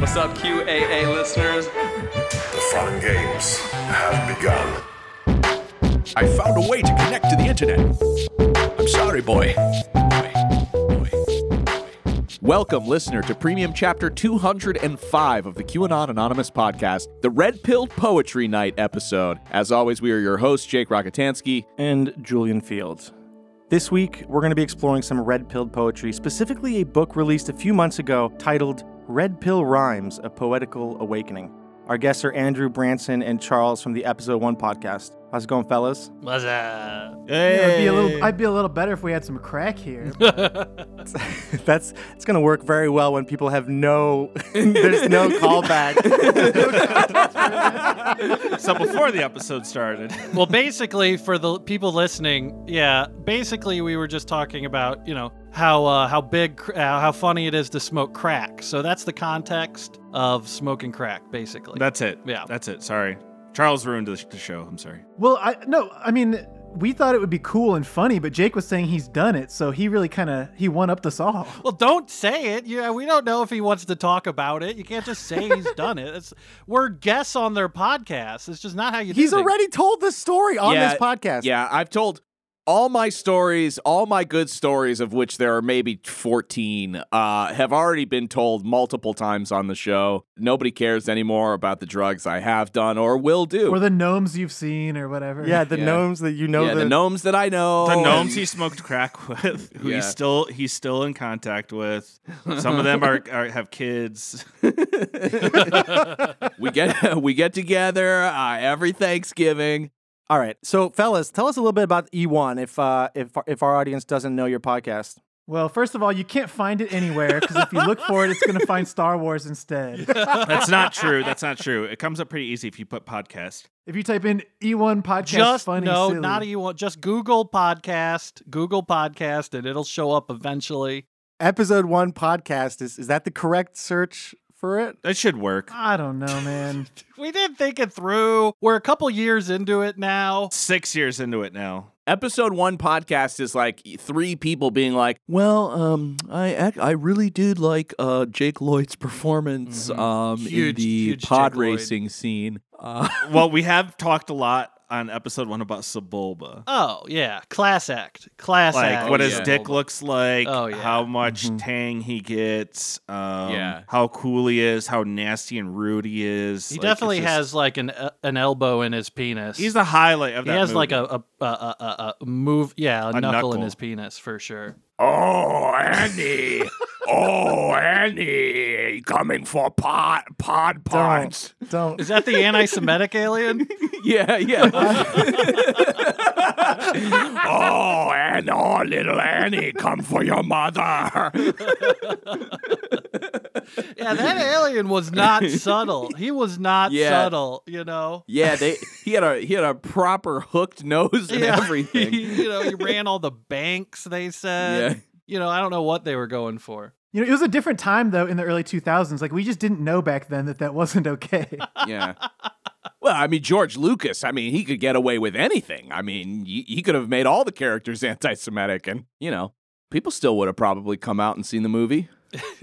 What's up, QAA listeners? The fun games have begun. I found a way to connect to the internet. I'm sorry, boy. Welcome, listener, to Premium Chapter 205 of the QAnon Anonymous podcast, the Red Pilled Poetry Night episode. As always, we are your hosts, Jake Rockatansky. and Julian Feeld. This week, we're going to be exploring some red pilled poetry, specifically a book released a few months ago titled Red Pill Rhymes A Poetical Awakening. Our guests are Andrew Branson and Charles from the Episode 1 podcast. How's it going, fellas? What's up? Yeah, I'd be a little. I'd be a little better if we had some crack here. That's it's going to work very well when people have no, there's no callback. so before the episode started, Well, basically, for the people listening, yeah, basically, we were just talking about, you know, how uh, how big, uh, how funny it is to smoke crack. So that's the context of smoking crack, basically. that's it. Yeah. that's it. Sorry, Charles ruined the, the show. I'm sorry. well, I no. I mean, we thought it would be cool and funny, but Jake was saying he's done it, so he really kind of he one upped us all. well, don't say it. Yeah, we don't know if he wants to talk about it. You can't just say he's done it. It's, we're guests on their podcast. It's just not how you. do He's things. already told this story on Yeah, this podcast. Yeah, I've told all my stories, all my good stories, of which there are maybe 14, uh, have already been told multiple times on the show. Nobody cares anymore about the drugs I have done or will do. Or the gnomes you've seen, or whatever. Yeah, the Yeah. gnomes that you know. yeah, that, the gnomes that I know. The gnomes he smoked crack with, who Yeah. he's still he's still in contact with. Some of them are, are have kids. we get we get together uh, every Thanksgiving. All right, so fellas, tell us a little bit about E1 if uh, if if our audience doesn't know your podcast. Well, first of all, you can't find it anywhere because if you look for it, it's going to find Star Wars instead. That's not true. That's not true. It comes up pretty easy if you put podcast. If you type in E1 podcast, Just funny, no, silly, not you want. Just Google podcast, Google podcast, and it'll show up eventually. Episode one podcast is is that the correct search for it? That should work. I don't know, man. We didn't think it through. We're a couple years into it now. Six years into it now. Episode one podcast is like three people being like, "Well, um, I ac- I really did like uh Jake Lloyd's performance um in the pod Jake Lloyd. racing scene." Uh, Well, we have talked a lot on episode one about Sebulba. Oh yeah, class act, class act. like act. what Oh, his yeah. dick looks like, Oh, yeah. how much tang he gets, um, Yeah. how cool he is, how nasty and rude he is. He Like, definitely just- has like an uh, an elbow in his penis. He's the highlight of that. he that. has like a a, a, a, a move, yeah, a, A knuckle, in his penis for sure. oh, Andy! oh, Annie, Coming for pod pod pods. Don't. Is that the anti-Semitic alien? Yeah, yeah. oh, and oh, little Annie, come for your mother. Yeah, that alien was not subtle. He was not Yeah. subtle. You know. Yeah, they he had a he had a proper hooked nose and Yeah. everything. you know, he ran all the banks. They said. Yeah. You know, I don't know what they were going for. You know, it was a different time though in the early 2000s. Like we just didn't know back then that that wasn't okay. Yeah. Well, I mean, George Lucas, I mean, he could get away with anything. I mean, he, he could have made all the characters anti Semitic, and, you know, people still would have probably come out and seen the movie.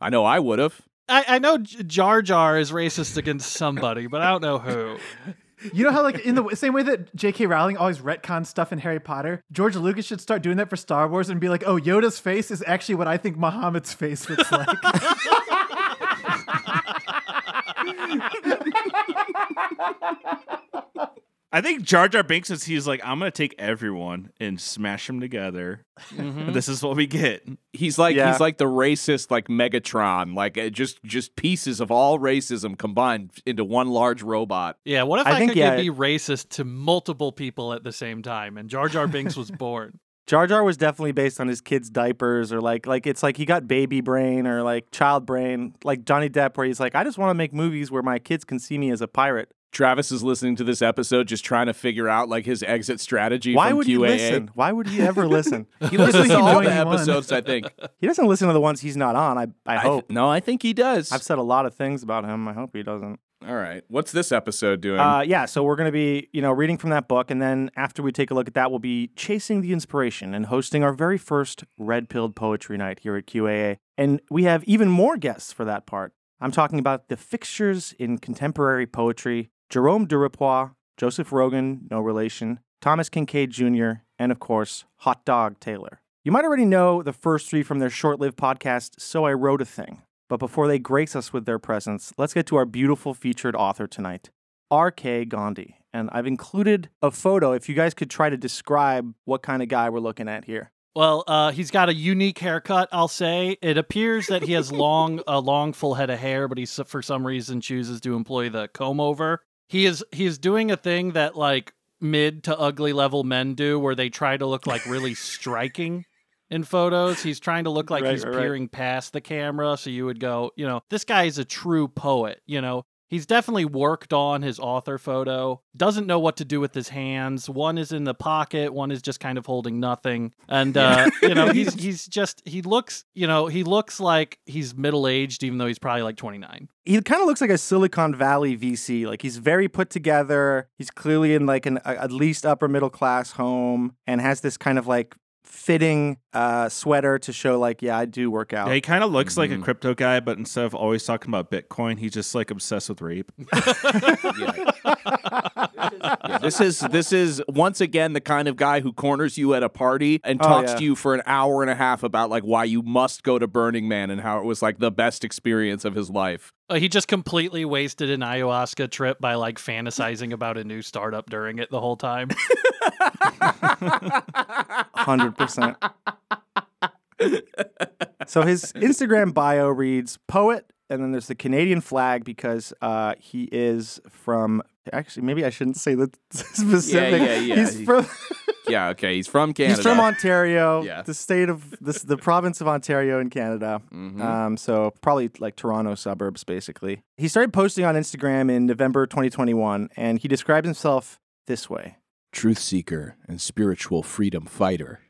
I know I would have. I, I know J- Jar Jar is racist against somebody, but I don't know who. You know how, like, in the same way that J.K. Rowling always retcons stuff in Harry Potter, George Lucas should start doing that for Star Wars and be like, "Oh, Yoda's face is actually what I think Muhammad's face looks like." I think Jar Jar Binks is he's like, I'm gonna take everyone and smash them together. And this is what we get. He's like Yeah. he's like the racist like Megatron, like uh, just just pieces of all racism combined into one large robot. Yeah, what if I I, think, could yeah, be racist to multiple people at the same time? And Jar Jar Binks was born. Jar Jar was definitely based on his kids' diapers, or like like it's like he got baby brain or like child brain, like Johnny Depp, where he's like, I just want to make movies where my kids can see me as a pirate. Travis is listening to this episode just trying to figure out like his exit strategy Why from would QAA. he listen? Why would he ever listen? He listens to all the episodes, I think. He doesn't listen to the ones he's not on. I I I th- hope. no, I think he does. I've said a lot of things about him. I hope he doesn't. All right. What's this episode doing? Uh, yeah, so we're going to be, you know, reading from that book, and then after we take a look at that, we'll be chasing the inspiration and hosting our very first red pilled poetry night here at QAA. And we have even more guests for that part. I'm talking about the fixtures in contemporary poetry Jerome Durepois, Joseph Rogan, no relation, Thomas Kinkade Jr., and of course, Hot Dog Taylor. You might already know the first three from their short lived podcast, So I Wrote a Thing. But before they grace us with their presence, let's get to our beautiful featured author tonight, R.K. Gandhi. And I've included a photo if you guys could try to describe what kind of guy we're looking at here. Well, uh, he's got a unique haircut. I'll say it appears that he has long, a long, full head of hair, but he for some reason chooses to employ the comb over. He is he is doing a thing that like mid to ugly level men do, where they try to look like really striking in photos. He's trying to look like Right, he's right, right. peering past the camera, so you would go, you know, this guy is a true poet. You know, He's definitely worked on his author photo. Doesn't know what to do with his hands. One is in the pocket, one is just kind of holding nothing. And uh, you know, he's he's just he looks, you know, he looks like he's middle-aged even though he's probably like 29. he kind of looks like a Silicon Valley VC. Like he's very put together. He's clearly in like an a- at least upper middle class home and has this kind of like fitting uh, sweater to show like yeah I do work out. Yeah, he kind of looks like a Mhm. crypto guy, but instead of always talking about Bitcoin, he's just like obsessed with rape. Yeah, this is this is once again the kind of guy who corners you at a party and Oh, talks yeah. to you for an hour and a half about like why you must go to Burning Man and how it was like the best experience of his life. Uh, he just completely wasted an ayahuasca trip by like fantasizing about a new startup during it the whole time. Hundred percent. So his Instagram bio reads poet, and then there's the Canadian flag because uh, he is from. Actually, maybe I shouldn't say the specific. yeah, yeah. yeah. He's He- from. yeah, okay, he's from Canada. He's from Ontario, Yeah. the state of this, the province of Ontario in Canada. Mhm. Um, so probably like Toronto suburbs, basically. He started posting on Instagram in November 2021, and he describes himself this way. Truth seeker and spiritual freedom fighter.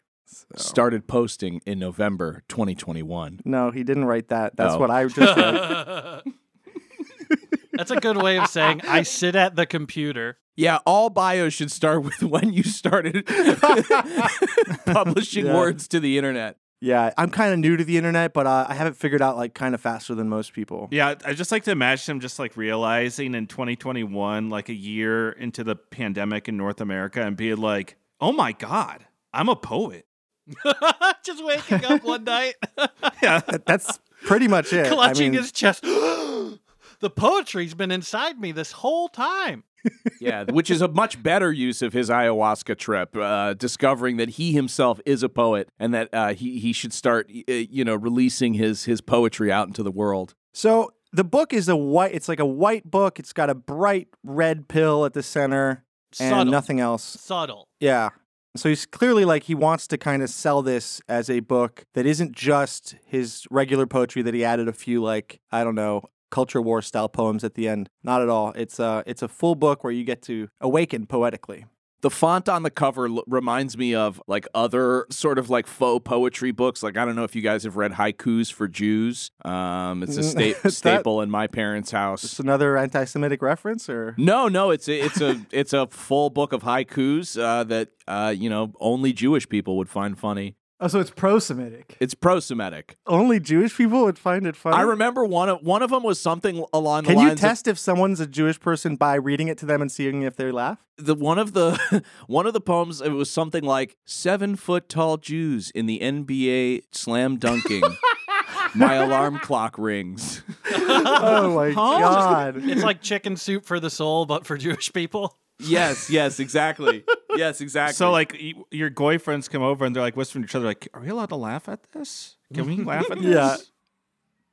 Started posting in November 2021. No, he didn't write that. That's Oh. what I just read. That's a good way of saying I sit at the computer. Yeah, all bios should start with when you started publishing Yeah. words to the internet. Yeah, I'm kind of new to the internet, but uh, I have it figured out like kind of faster than most people. Yeah, I just like to imagine him just like realizing in 2021, like a year into the pandemic in North America, and being like, "Oh my god, I'm a poet." just waking up one night, Yeah, That- That's pretty much it. I clutching mean, his chest. the poetry's been inside me this whole time. Yeah, which is a much better use of his ayahuasca trip, uh, discovering that he himself is a poet and that uh, he he should start, uh, you know, releasing his his poetry out into the world. So the book is a white. It's like a white book. It's got a bright red pill at the center and Subtle. nothing else. Subtle. Yeah. So he's clearly like he wants to kind of sell this as a book that isn't just his regular poetry that he added a few like I don't know culture war style poems at the end. Not at all. It's a it's a full book where you get to awaken poetically. The font on the cover l- reminds me of like other sort of like faux poetry books. Like I don't know if you guys have read Haikus for Jews. Um, it's a sta- That- staple in my parents' house. Just another anti-Semitic reference, or No, no, it's a, it's a it's a full book of haikus uh, that uh, you know only Jewish people would find funny. Oh, so it's pro-Semitic. It's pro-Semitic. only Jewish people would find it funny. I remember one of one of them was something along Can the lines. Can you lines test if someone's a Jewish person by reading it to them and seeing if they laugh? the one of the one of the poems. It was something like seven foot tall Jews in the NBA slam dunking. My alarm clock rings. oh my god! It's like chicken soup for the soul, but for Jewish people. yes, yes, exactly. Yes, exactly. So like y- your goy friends come over and they're like whispering to each other, like, "Are we allowed to laugh at this? Can we laugh at this?" Yeah.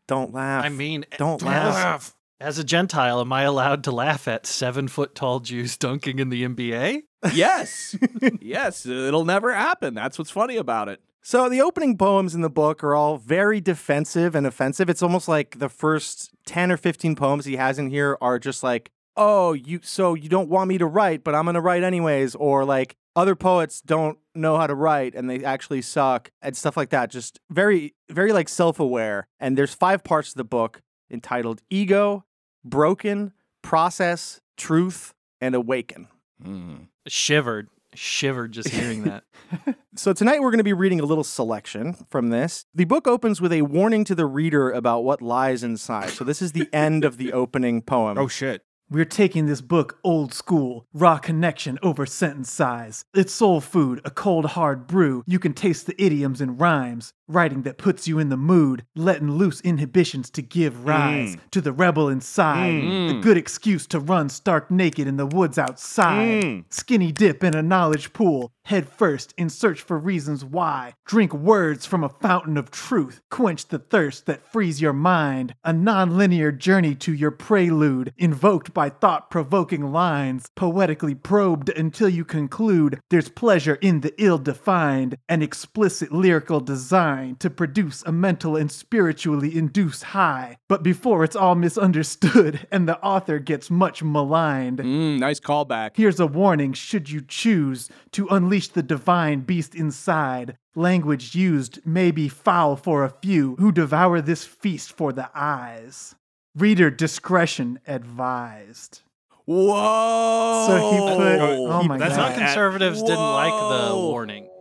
Don't laugh. I mean, eh, don't as- laugh. As a Gentile, am I allowed to laugh at seven foot tall Jews dunking in the NBA? yes, yes, it'll never happen. That's what's funny about it. So the opening poems in the book are all very defensive and offensive. It's almost like the first 10 or 15 poems he has in here are just like, "Oh, you so you don't want me to write, but I'm going to write anyways," or like other poets don't know how to write and they actually suck and stuff like that. Just very very like self-aware. And there's five parts of the book entitled Ego, Broken, Process, Truth, and Awaken. Mm. Shivered. Shivered just hearing that. So tonight we're going to be reading a little selection from this. The book opens with a warning to the reader about what lies inside. So this is the end of the opening poem. Oh shit. We're taking this book old school, raw connection over sentence size. It's soul food, a cold hard brew. You can taste the idioms and rhymes. Writing that puts you in the mood, letting loose inhibitions to give mm. rise to the rebel inside. Mm. A good excuse to run stark naked in the woods outside. Mm. Skinny dip in a knowledge pool, head first in search for reasons why. Drink words from a fountain of truth. Quench the thirst that frees your mind. A non-linear journey to your prelude, invoked by thought-provoking lines, poetically probed until you conclude there's pleasure in the ill-defined, an explicit lyrical design to produce a mental and spiritually induced high. But before it's all misunderstood and the author gets much maligned, Mm, nice callback. Here's a warning should you choose to unleash the divine beast inside. Language used may be foul for a few who devour this feast for the eyes. Reader discretion advised. Whoa. So he put, oh He- my That's god. not Some conservatives didn't like the warning.